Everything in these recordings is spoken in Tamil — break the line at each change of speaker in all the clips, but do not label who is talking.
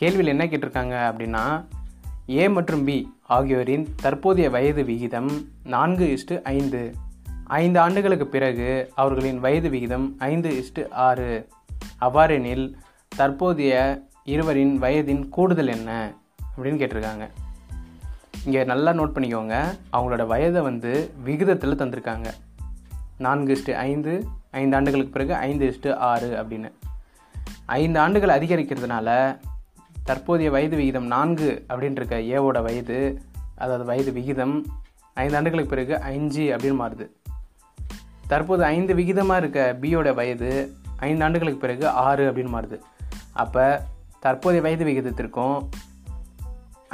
கேள்வியில் என்ன கேட்டிருக்காங்க அப்படின்னா ஏ மற்றும் பி ஆகியோரின் தற்போதைய வயது விகிதம் நான்கு இஸ்டு ஐந்து. ஐந்து ஆண்டுகளுக்கு பிறகு அவர்களின் வயது விகிதம் ஐந்து இஷ்டு ஆறு. அவ்வாறெனில் தற்போதைய இருவரின் வயதின் கூடுதல் என்ன அப்படின்னு கேட்டிருக்காங்க. இங்கே நல்லா நோட் பண்ணிக்கோங்க. அவங்களோட வயதை வந்து விகிதத்தில் தந்திருக்காங்க. நான்கு இஷ்டு ஐந்து ஐந்து ஆண்டுகளுக்கு பிறகு ஐந்து இஷ்டு ஆறு அப்படின்னு. ஐந்து ஆண்டுகள் அதிகரிக்கிறதுனால தற்போதைய வயது விகிதம் நான்கு அப்படின்ட்டு இருக்க ஏவோட வயது அதாவது வயது விகிதம் ஐந்து ஆண்டுகளுக்கு பிறகு அஞ்சு அப்படின்னு மாறுது. தற்போது ஐந்து விகிதமாக இருக்க பியோட வயது ஐந்து ஆண்டுகளுக்கு பிறகு ஆறு அப்படின்னு மாறுது. அப்போ தற்போதைய வயது விகிதத்திற்கும்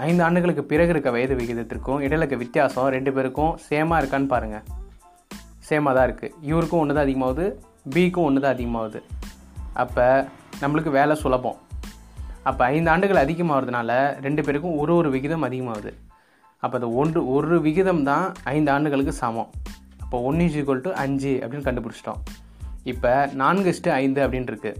ஐந்து ஆண்டுகளுக்கு பிறகு இருக்க வயது விகிதத்திற்கும் இடையில இருக்க வித்தியாசம் ரெண்டு பேருக்கும் சேமாக இருக்கான்னு பாருங்கள் சேமாக தான் இருக்குது இவருக்கும் ஒன்று தான் அதிகமாகுது பிக்கும் ஒன்று தான் அதிகமாகுது. அப்போ நம்மளுக்கு வேலை சுலபம். அப்போ ஐந்து ஆண்டுகள் அதிகமாகிறதுனால ரெண்டு பேருக்கும் ஒரு ஒரு விகிதம் அதிகமாகுது. அப்போ அது ஒன்று ஒரு விகிதம் தான் ஐந்து ஆண்டுகளுக்கு சமம். அப்போ ஒன்று இஸ் ஈக்குவல் டு அஞ்சு அப்படின்னு கண்டுபிடிச்சிட்டோம். இப்போ நான்கு இஸ்ட்டு ஐந்து அப்படின்னு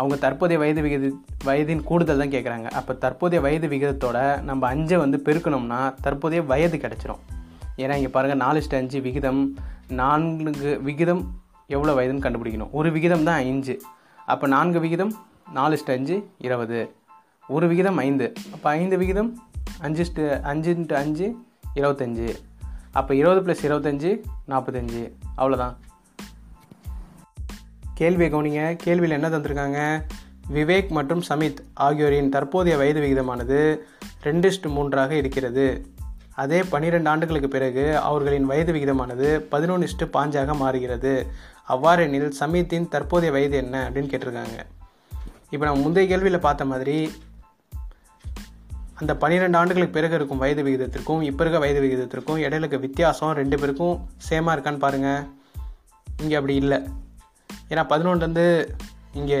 அவங்க தற்போதைய வயது விகித வயதின் கூடுதல் தான் கேட்குறாங்க அப்போ தற்போதைய வயது விகிதத்தோட நம்ம அஞ்சை வந்து பெருக்கணும்னா தற்போதைய வயது கிடச்சிரும். ஏன்னா இங்கே பாருங்கள் நாலு இஸ்ட்டு அஞ்சு விகிதம் நான்கு விகிதம் எவ்வளோ வயதுன்னு கண்டுபிடிக்கணும். ஒரு விகிதம் தான் அஞ்சு அப்போ நான்கு விகிதம் நாலு இஸ்ட்டு அஞ்சு இருபது. ஒரு விகிதம் ஐந்து. அப்போ ஐந்து விகிதம் அஞ்சு இஸ்ட்டு அஞ்சு இன்ட்டு அஞ்சு இருபத்தஞ்சு. அப்போ இருபது ப்ளஸ் இருபத்தஞ்சு நாற்பத்தஞ்சு. அவ்வளோதான். கேள்வியை கவனிங்க. கேள்வியில் என்ன தந்திருக்காங்க? விவேக் மற்றும் சமித் ஆகியோரின் தற்போதைய வயது விகிதமானது ரெண்டு இஸ்டு மூன்றாக இருக்கிறது. அதே பன்னிரெண்டு ஆண்டுகளுக்கு பிறகு அவர்களின் வயது விகிதமானது பதினொன்று இஸ்டு பாஞ்சாக மாறுகிறது. அவ்வாறெனில் சமித்தின் தற்போதைய வயது என்ன அப்படின்னு கேட்டிருக்காங்க. இப்போ நம்ம முந்தைய கேள்வியில் பார்த்த மாதிரி அந்த பன்னிரெண்டு ஆண்டுகளுக்கு பிறகு இருக்கும் வயது விகிதத்திற்கும் இப்போ இருக்க வயது விகிதத்திற்கும் இடையில இருக்க வித்தியாசம் ரெண்டு பேருக்கும் சேமாக இருக்கான்னு பாருங்கள் இங்கே அப்படி இல்லை. ஏன்னா பதினொன்றுலேருந்து இங்கே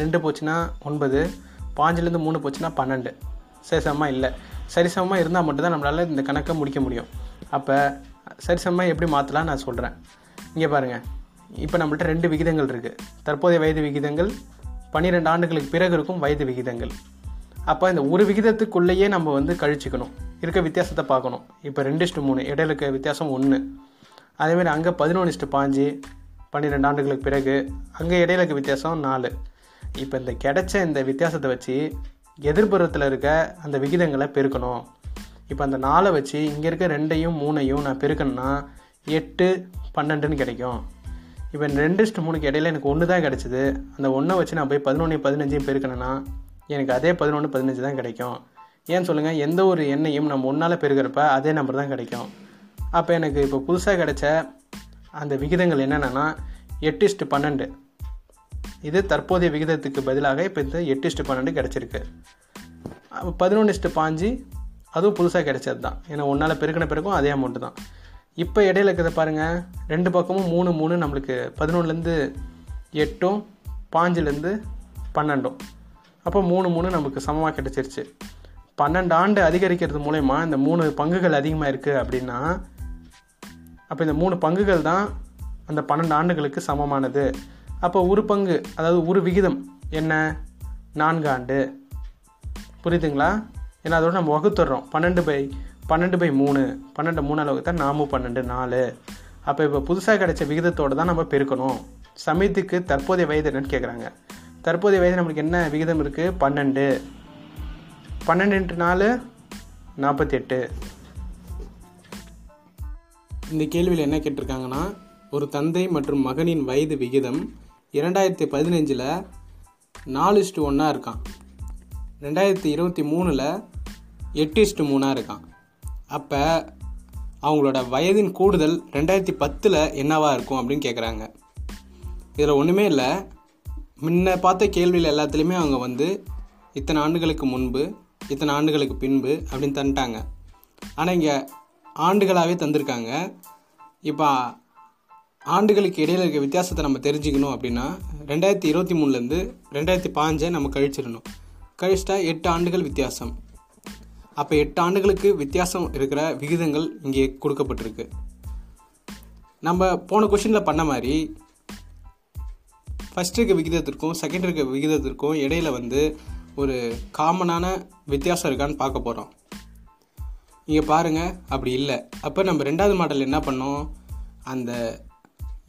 ரெண்டு போச்சுன்னா ஒன்பது பாஞ்சுலேருந்து மூணு போச்சுன்னா பன்னெண்டு. சரிசமமாக இல்லை. சரிசமமாக இருந்தால் மட்டும்தான் நம்மளால் இந்த கணக்கை முடிக்க முடியும். அப்போ சரிசமமாக எப்படி மாற்றலாம் நான் சொல்கிறேன் இங்கே பாருங்கள் இப்போ நம்மள்ட்ட ரெண்டு விகிதங்கள் இருக்குது தற்போதைய வயது விகிதங்கள் பன்னிரெண்டு ஆண்டுகளுக்கு பிறகு இருக்கும் வயது விகிதங்கள். அப்போ இந்த ஒரு விகிதத்துக்குள்ளேயே நம்ம வந்து கழிச்சிக்கணும். இருக்க வித்தியாசத்தை பார்க்கணும். இப்போ ரெண்டு இஸ்ட்டு மூணு இடையில இருக்க வித்தியாசம் ஒன்று அதேமாதிரி அங்கே பதினொன்று பாஞ்சு பன்னிரெண்டு ஆண்டுகளுக்கு பிறகு அங்கே இடையில இருக்க வித்தியாசம் நாலு. இப்போ இந்த கிடைச்ச இந்த வித்தியாசத்தை வச்சு எதிர்புறத்தில் இருக்க அந்த விகிதங்களை பெருக்கணும். இப்போ அந்த நாலை வச்சு இங்கே இருக்க ரெண்டையும் மூணையும் நான் பெருக்கணும்னா எட்டு பன்னெண்டுன்னு கிடைக்கும். இப்போ இந்த ரெண்டு மூணுக்கு இடையில எனக்கு ஒன்று தான் கிடச்சிது. அந்த ஒன்றை வச்சு நான் போய் பதினொன்று பதினஞ்சையும் பெருக்கணும்னா எனக்கு அதே பதினொன்று பதினஞ்சு தான் கிடைக்கும். ஏன்னு சொல்லுங்கள் எந்த ஒரு எண்ணையும் நம்ம ஒன்றால் பெருக்கிறப்ப அதே நம்பர் தான் கிடைக்கும். அப்போ எனக்கு இப்போ புதுசாக கிடைச்ச அந்த விகிதங்கள் என்னென்னா எட்டு இஸ்ட்டு பன்னெண்டு. இது தற்போதைய விகிதத்துக்கு பதிலாக இப்போ இந்த எட்டு இஸ்ட்டு பன்னெண்டு கிடச்சிருக்கு. பதினொன்று இஸ்ட்டு பாஞ்சு அதுவும் புதுசாக கிடைச்சது தான் ஏன்னா ஒன்றால் பெருக்கின பிறகும் அதே அமௌண்ட்டு தான். இப்போ இடையில இருக்கிறத பாருங்கள் ரெண்டு பக்கமும் மூணு மூணு நம்மளுக்கு பதினொன்றுலேருந்து எட்டும் பாஞ்சுலேருந்து பன்னெண்டும். அப்போ மூணு மூணு நமக்கு சமமாக கிடச்சிருச்சு. பன்னெண்டு ஆண்டு அதிகரிக்கிறது மூலயமா இந்த மூணு பங்குகள் அதிகமாக இருக்குது அப்படின்னா அப்போ இந்த மூணு பங்குகள் தான் அந்த பன்னெண்டு ஆண்டுகளுக்கு சமமானது. அப்போ ஒரு பங்கு அதாவது ஒரு விகிதம் என்ன? நான்கு ஆண்டு. புரியுதுங்களா? ஏன்னா அதோட நம்ம வகுத்துடுறோம். பன்னெண்டு பை பன்னெண்டு பை மூணு பன்னெண்டு மூணு அளவுக்கு தான் நாமும் பன்னெண்டு நாலு. அப்போ இப்போ புதுசாக கிடைச்ச விகிதத்தோடு தான் நம்ம பெருக்கணும். சமயத்துக்கு தற்போதைய வயது என்னன்னு கேட்குறாங்க தற்போதைய வயது நம்மளுக்கு என்ன விகிதம் இருக்குது பன்னெண்டு. பன்னெண்டு இன்ட்டு நாலு நாற்பத்தி எட்டு இந்த கேள்வியில் என்ன கேட்டிருக்காங்கன்னா ஒரு தந்தை மற்றும் மகனின் வயது விகிதம் இரண்டாயிரத்தி பதினஞ்சில் நாலு இஸ்டு ஒன்றா இருக்கான். ரெண்டாயிரத்தி இருபத்தி மூணில் எட்டு இஸ்டு மூணாக இருக்கான். அப்போ அவங்களோட வயதின் கூடுதல் ரெண்டாயிரத்தி பத்தில் என்னவாக இருக்கும் அப்படின்னு கேட்குறாங்க இதில் ஒன்றுமே இல்லை. முன்ன பார்த்த கேள்வியில் எல்லாத்துலேயுமே அவங்க வந்து இத்தனை ஆண்டுகளுக்கு முன்பு இத்தனை ஆண்டுகளுக்கு பின்பு அப்படின்னு தந்துட்டாங்க. ஆனால் இங்கே ஆண்டுகளாகவே தந்திருக்காங்க. இப்போ ஆண்டுகளுக்கு இடையில் இருக்க வித்தியாசத்தை நம்ம தெரிஞ்சுக்கணும் அப்படின்னா ரெண்டாயிரத்தி இருபத்தி மூணுலேருந்து ரெண்டாயிரத்தி பாஞ்சை நம்ம கழிச்சிடணும். கழிச்சிட்டா எட்டு ஆண்டுகள் வித்தியாசம். அப்போ எட்டு ஆண்டுகளுக்கு வித்தியாசம் இருக்கிற விகிதங்கள் இங்கே கொடுக்கப்பட்டிருக்கு. நம்ம போன கொஷினில் பண்ண மாதிரி ஃபஸ்ட் இருக்க விகிதத்திற்கும் செகண்ட் இருக்க விகிதத்திற்கும் இடையில வந்து ஒரு காமனான வித்தியாசம் இருக்கான்னு பார்க்க போகிறோம் இங்கே பாருங்கள் அப்படி இல்லை. அப்போ நம்ம ரெண்டாவது மாடல் என்ன பண்ணோம்? அந்த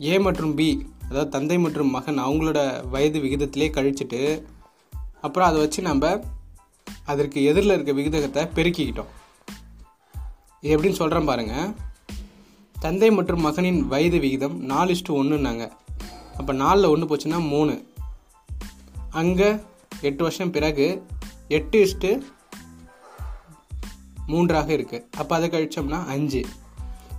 ஏ மற்றும் பி அதாவது தந்தை மற்றும் மகன் அவங்களோட வயது விகிதத்திலே கழிச்சிட்டு அப்புறம் அதை வச்சு நம்ம அதற்கு எதிரில் இருக்க விகிதத்தை பெருக்கிக்கிட்டோம். இது எப்படின்னு சொல்கிறேன் பாருங்கள் தந்தை மற்றும் மகனின் வயது விகிதம் நாலு இஷ்டு ஒன்றுன்னாங்க அப்போ நாலில் ஒன்று போச்சுன்னா மூணு. அங்கே எட்டு வருஷம் பிறகு எட்டு இஷ்டு மூன்றாக இருக்குது அப்போ அதை கழிச்சோம்னா அஞ்சு.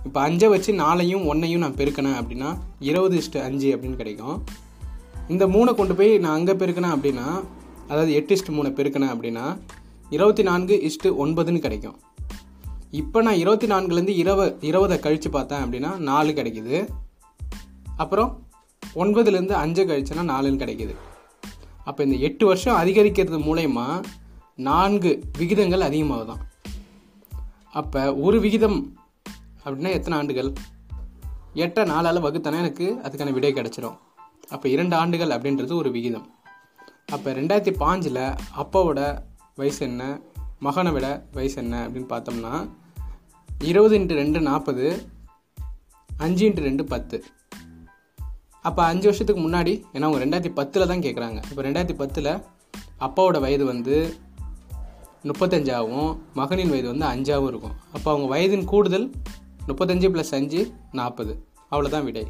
இப்போ அஞ்சை வச்சு நாலையும் ஒன்றையும் நான் பெருக்கினேன் அப்படின்னா இருபது இஷ்டு அஞ்சு அப்படின்னு கிடைக்கும். இந்த மூணை கொண்டு போய் நான் அங்கே பெருக்கினேன் அப்படின்னா அதாவது எட்டு இஸ்ட் மூணு பெருக்கினேன் அப்படின்னா இருபத்தி நான்கு இஷ்டு ஒன்பதுன்னு கிடைக்கும். இப்போ நான் இருபத்தி நான்குலேருந்து இருபது இருபதை கழித்து பார்த்தேன் அப்படின்னா நாலு கிடைக்குது. அப்புறம் ஒன்பதுலேருந்து அஞ்சு கழிச்சேன்னா நாலுன்னு கிடைக்குது. அப்போ இந்த எட்டு வருஷம் அதிகரிக்கிறது மூலயமா நான்கு விகிதங்கள் அதிகமாகுதான். அப்போ ஒரு விகிதம் அப்படின்னா எத்தனை ஆண்டுகள்? எட்டை நாலால் வகுத்தனா எனக்கு அதுக்கான விடை கிடச்சிரும். அப்போ இரண்டு ஆண்டுகள் அப்படின்றது ஒரு விகிதம். அப்போ ரெண்டாயிரத்தி பாஞ்சில் அப்பாவோட வயசு என்ன? மகனை விட வயசு என்ன அப்படின்னு பார்த்தோம்னா இருபது இன்ட்டு ரெண்டு நாற்பது அஞ்சு இன்ட்டு ரெண்டு பத்து. அப்போ அஞ்சு வருஷத்துக்கு முன்னாடி ஏன்னா அவங்க ரெண்டாயிரத்தி பத்தில் தான் கேட்குறாங்க இப்போ ரெண்டாயிரத்தி பத்தில் அப்பாவோட வயது வந்து முப்பத்தஞ்சாகவும் மகனின் வயது வந்து அஞ்சாகவும் இருக்கும். அப்போ அவங்க வயதின் கூடுதல் முப்பத்தஞ்சு ப்ளஸ் அஞ்சு நாற்பது. அவ்வளோதான் விடை.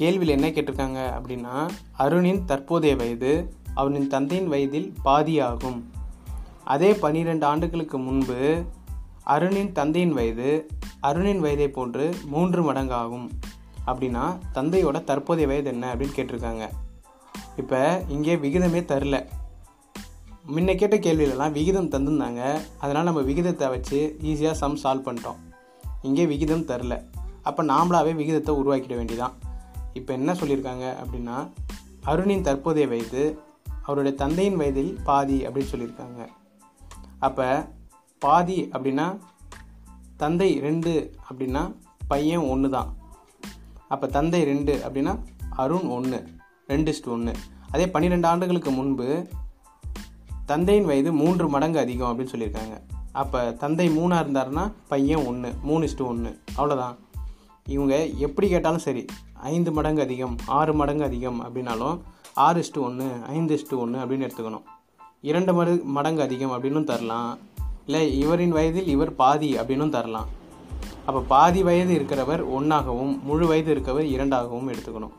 கேள்வியில் என்ன கேட்டிருக்காங்க அப்படின்னா அருணின் தற்போதைய வயது அவனின் தந்தையின் வயதில் பாதியாகும். அதே பன்னிரெண்டு ஆண்டுகளுக்கு முன்பு அருணின் தந்தையின் வயது அருணின் வயதை போன்று மூன்று மடங்காகும். அப்படின்னா தந்தையோட தற்போதைய வயது என்ன அப்படின்னு கேட்டிருக்காங்க. இப்போ இங்கே விகிதமே தரல. முன்ன கேட்ட கேள்வியிலலாம் விகிதம் தந்திருந்தாங்க. அதனால் நம்ம விகிதத்தை வச்சு ஈஸியாக சம் சால்வ் பண்ணிட்டோம். இங்கே விகிதம் தரல. அப்போ நாமளாவே விகிதத்தை உருவாக்கிட வேண்டிதான் இப்போ என்ன சொல்லியிருக்காங்க அப்படின்னா அருணின் தற்போதைய வயது அவருடைய தந்தையின் வயதில் பாதி அப்படின்னு சொல்லியிருக்காங்க அப்போ பாதி அப்படின்னா தந்தை ரெண்டு அப்படின்னா பையன் ஒன்று தான். அப்போ தந்தை ரெண்டு அப்படின்னா அருண் ஒன்று ரெண்டு இஸ்டு ஒன்று அதே பன்னிரெண்டு ஆண்டுகளுக்கு முன்பு தந்தையின் வயது மூன்று மடங்கு அதிகம் அப்படின்னு சொல்லியிருக்காங்க அப்போ தந்தை மூணாக இருந்தாருன்னா பையன் ஒன்று மூணு இஸ்டு ஒன்று அவ்வளோதான் இவங்க எப்படி கேட்டாலும் சரி ஐந்து மடங்கு அதிகம் ஆறு மடங்கு அதிகம் அப்படின்னாலும் ஆறு இஸ்டு ஒன்று ஐந்து இஸ்டு ஒன்று அப்படின்னு எடுத்துக்கணும். இரண்டு மடு மடங்கு அதிகம் அப்படின்னும் தரலாம். இல்லை இவரின் வயதில் இவர் பாதி அப்படின்னும் தரலாம். அப்போ பாதி வயது இருக்கிறவர் ஒன்றாகவும் முழு வயது இருக்கவர் இரண்டாகவும் எடுத்துக்கணும்.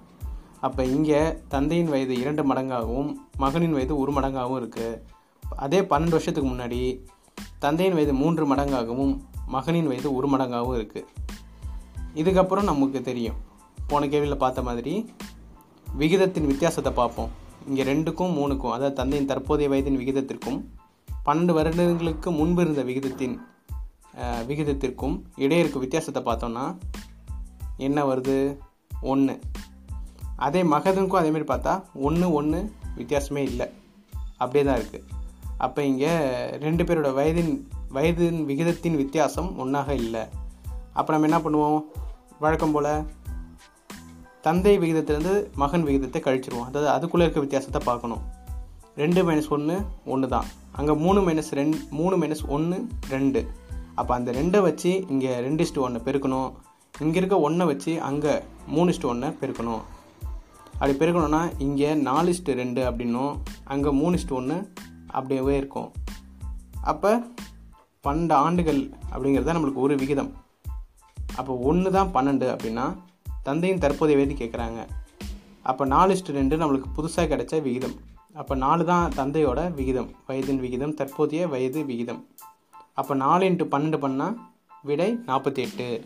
அப்போ இங்கே தந்தையின் வயது இரண்டு மடங்காகவும் மகனின் வயது ஒரு மடங்காகவும் இருக்குது அதே பன்னெண்டு வருஷத்துக்கு முன்னாடி தந்தையின் வயது மூன்று மடங்காகவும் மகனின் வயது ஒரு மடங்காகவும் இருக்குது இதுக்கப்புறம் நமக்கு தெரியும். போன கேள்வியில் பார்த்த மாதிரி விகிதத்தின் வித்தியாசத்தை பார்ப்போம். இங்கே ரெண்டுக்கும் மூணுக்கும் அதாவது தந்தையின் தற்போதைய வயதின் விகிதத்திற்கும் பன்னெண்டு வருடங்களுக்கு முன்பு இருந்த விகிதத்தின் விகிதத்திற்கும் இடையே இருக்க வித்தியாசத்தை பார்த்தோன்னா என்ன வருது? ஒன்று அதே மகதனுக்கும் அதேமாரி பார்த்தா ஒன்று ஒன்று வித்தியாசமே இல்லை. அப்படியே தான் இருக்குது அப்போ இங்கே ரெண்டு பேரோட வயதின் வயதின் விகிதத்தின் வித்தியாசம் ஒன்றாக இல்லை. அப்போ நம்ம என்ன பண்ணுவோம்? வழக்கம் போல் தந்தை விகிதத்திலேருந்து மகன் விகிதத்தை கழிச்சிருவோம். அதாவது அதுக்குள்ளே இருக்க வித்தியாசத்தை பார்க்கணும். ரெண்டு மைனஸ் ஒன்று ஒன்று தான். அங்கே மூணு மைனஸ் ரெண்டு மூணு மைனஸ் ஒன்று ரெண்டு. அப்போ அந்த ரெண்டை வச்சு இங்கே ரெண்டு இஸ்ட்டு ஒன்று பெருக்கணும். இங்கே இருக்க ஒன்றை வச்சு அங்கே மூணு இஸ்ட்டு ஒன்றை பெருக்கணும். அப்படி பெருக்கணும்னா இங்கே நாலு இஸ்ட்டு ரெண்டு அப்படின்னும். அங்கே மூணு இஸ்ட்டு ஒன்று அப்படியே இருக்கும். அப்போ பன்னெண்டு ஆண்டுகள் அப்படிங்கிறது தான் நம்மளுக்கு ஒரு விகிதம். அப்போ ஒன்று தான் பன்னெண்டு அப்படின்னா தந்தையின் தற்போதைய வயது கேட்குறாங்க அப்போ நாலு இஸ்ட்டு ரெண்டு நம்மளுக்கு புதுசாக கிடைச்ச விகிதம். அப்போ நாலு தான் தந்தையோட விகிதம். வயதின் விகிதம் தற்போதைய வயது விகிதம். அப்போ நாலு இன்ட்டு பன்னெண்டு பண்ணால் விடை நாற்பத்தி எட்டு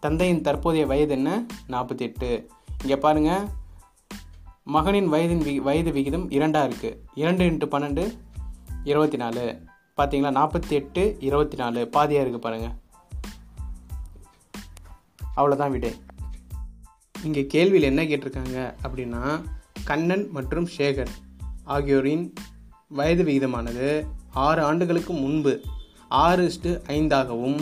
தந்தையின் தற்போதைய வயது என்ன? நாற்பத்தி எட்டு இங்கே பாருங்கள் மகனின் வயதின் வி வயது விகிதம் இரண்டாக இருக்குது இரண்டு இன்ட்டு பன்னெண்டு இருபத்தி நாலு. பார்த்தீங்களா நாற்பத்தி எட்டு இருபத்தி நாலு. பாதியாக இருக்குது பாருங்கள் அவ்வளோதான் விடு இங்கே கேள்வியில் என்ன கேட்டிருக்காங்க அப்படின்னா கண்ணன் மற்றும் சேகர் ஆகியோரின் வயது விகிதமானது ஆறு ஆண்டுகளுக்கு முன்பு ஆறு இஷ்டு ஐந்தாகவும்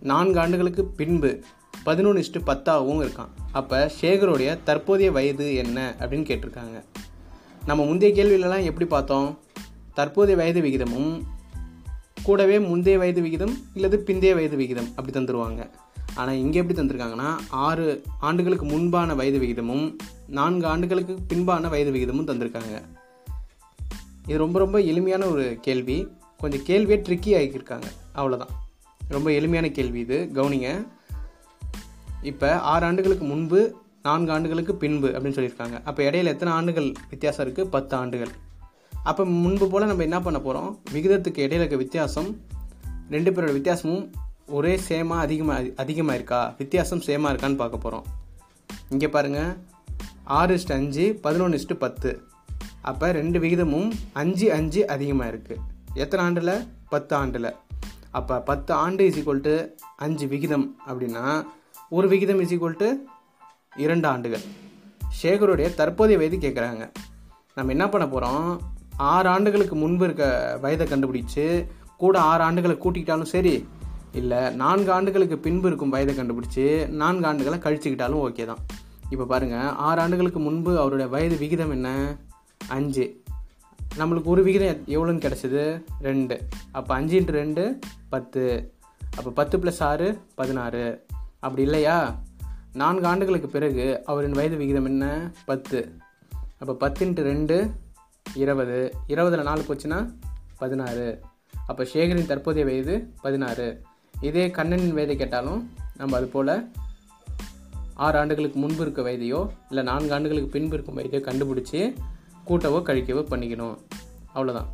நான்கு ஆண்டுகளுக்கு பின்பு பதினொன்று இஷ்டு பத்தாகவும் இருக்கான். அப்போ சேகருடைய தற்போதைய வயது என்ன அப்படின்னு கேட்டிருக்காங்க. நம்ம முந்தைய கேள்வியிலலாம் எப்படி பார்த்தோம்? தற்போதைய வயது விகிதமும் கூடவே முந்தைய வயது விகிதம் இல்லது பிந்தைய வயது விகிதம் அப்படி தந்துருவாங்க. ஆனால் இங்கே எப்படி தந்திருக்காங்கன்னா ஆறு ஆண்டுகளுக்கு முன்பான வயது விகிதமும் நான்கு ஆண்டுகளுக்கு பின்பான வயது விகிதமும் தந்திருக்காங்க. இது ரொம்ப ரொம்ப எளிமையான ஒரு கேள்வி. கொஞ்சம் கேள்வியை ட்ரிக்கி ஆகியிருக்காங்க. அவ்வளோதான் ரொம்ப எளிமையான கேள்வி இது. கவுனிங்க. இப்போ ஆறு ஆண்டுகளுக்கு முன்பு நான்கு ஆண்டுகளுக்கு பின்பு அப்படின்னு சொல்லியிருக்காங்க. அப்போ இடையில எத்தனை ஆண்டுகள் வித்தியாசம் இருக்குது பத்து ஆண்டுகள். அப்போ முன்பு போல் நம்ம என்ன பண்ண போகிறோம் விகிதத்துக்கு இடையில இருக்க வித்தியாசம் ரெண்டு பேரோட வித்தியாசமும் ஒரே சேமாக அதிகமாக அதிகமாக இருக்கா வித்தியாசம் சேமாக இருக்கான்னு பார்க்க போகிறோம் இங்கே பாருங்கள் ஆறு இஸ்ட்டு அஞ்சு பதினொன்று இஸ்ட்டு பத்து. அப்போ ரெண்டு விகிதமும் அஞ்சு அஞ்சு அதிகமாக இருக்குது எத்தனை ஆண்டில்? பத்து ஆண்டில். அப்போ பத்து ஆண்டு இஸ் ஈக்குவல் டு அஞ்சு விகிதம் அப்படின்னா ஒரு விகிதம் இஸ் ஈக்குவல் டு இரண்டு ஆண்டுகள். சேகருடைய தற்போதைய வயது கேட்குறாங்க நம்ம என்ன பண்ண போகிறோம் ஆறு ஆண்டுகளுக்கு முன்பு இருக்க வயதை கண்டுபிடிச்சு கூட ஆறு ஆண்டுகளை கூட்டிக்கிட்டாலும் சரி இல்லை நான்கு ஆண்டுகளுக்கு பின்பு இருக்கும் வயதை கண்டுபிடிச்சி நான்கு ஆண்டுகளை கழிச்சுக்கிட்டாலும் ஓகே தான். இப்போ பாருங்கள் ஆறு ஆண்டுகளுக்கு முன்பு அவருடைய வயது விகிதம் என்ன? அஞ்சு. நம்மளுக்கு ஒரு விகிதம் எவ்வளோன்னு கிடச்சிது? ரெண்டு. அப்போ அஞ்சு இன்ட்டு ரெண்டு பத்து. அப்போ பத்து ப்ளஸ் ஆறு பதினாறு. அப்படி இல்லையா? நான்கு ஆண்டுகளுக்கு பிறகு அவரின் வயது விகிதம் என்ன? பத்து. அப்போ பத்து இன்ட்டு ரெண்டு இருபது. இருபதில் நாலு போச்சுன்னா பதினாறு. அப்போ சேகரின் தற்போதைய வயது பதினாறு. இதே கண்ணனின் வயதை கேட்டாலும் நம்ம அது போல் ஆறு ஆண்டுகளுக்கு முன்பு இருக்க வயதையோ இல்லை நான்கு ஆண்டுகளுக்கு பின்பு இருக்கும் வயதையோ கண்டுபிடிச்சி கூட்டவோ கழிக்கவோ பண்ணிக்கணும். அவ்வளோதான்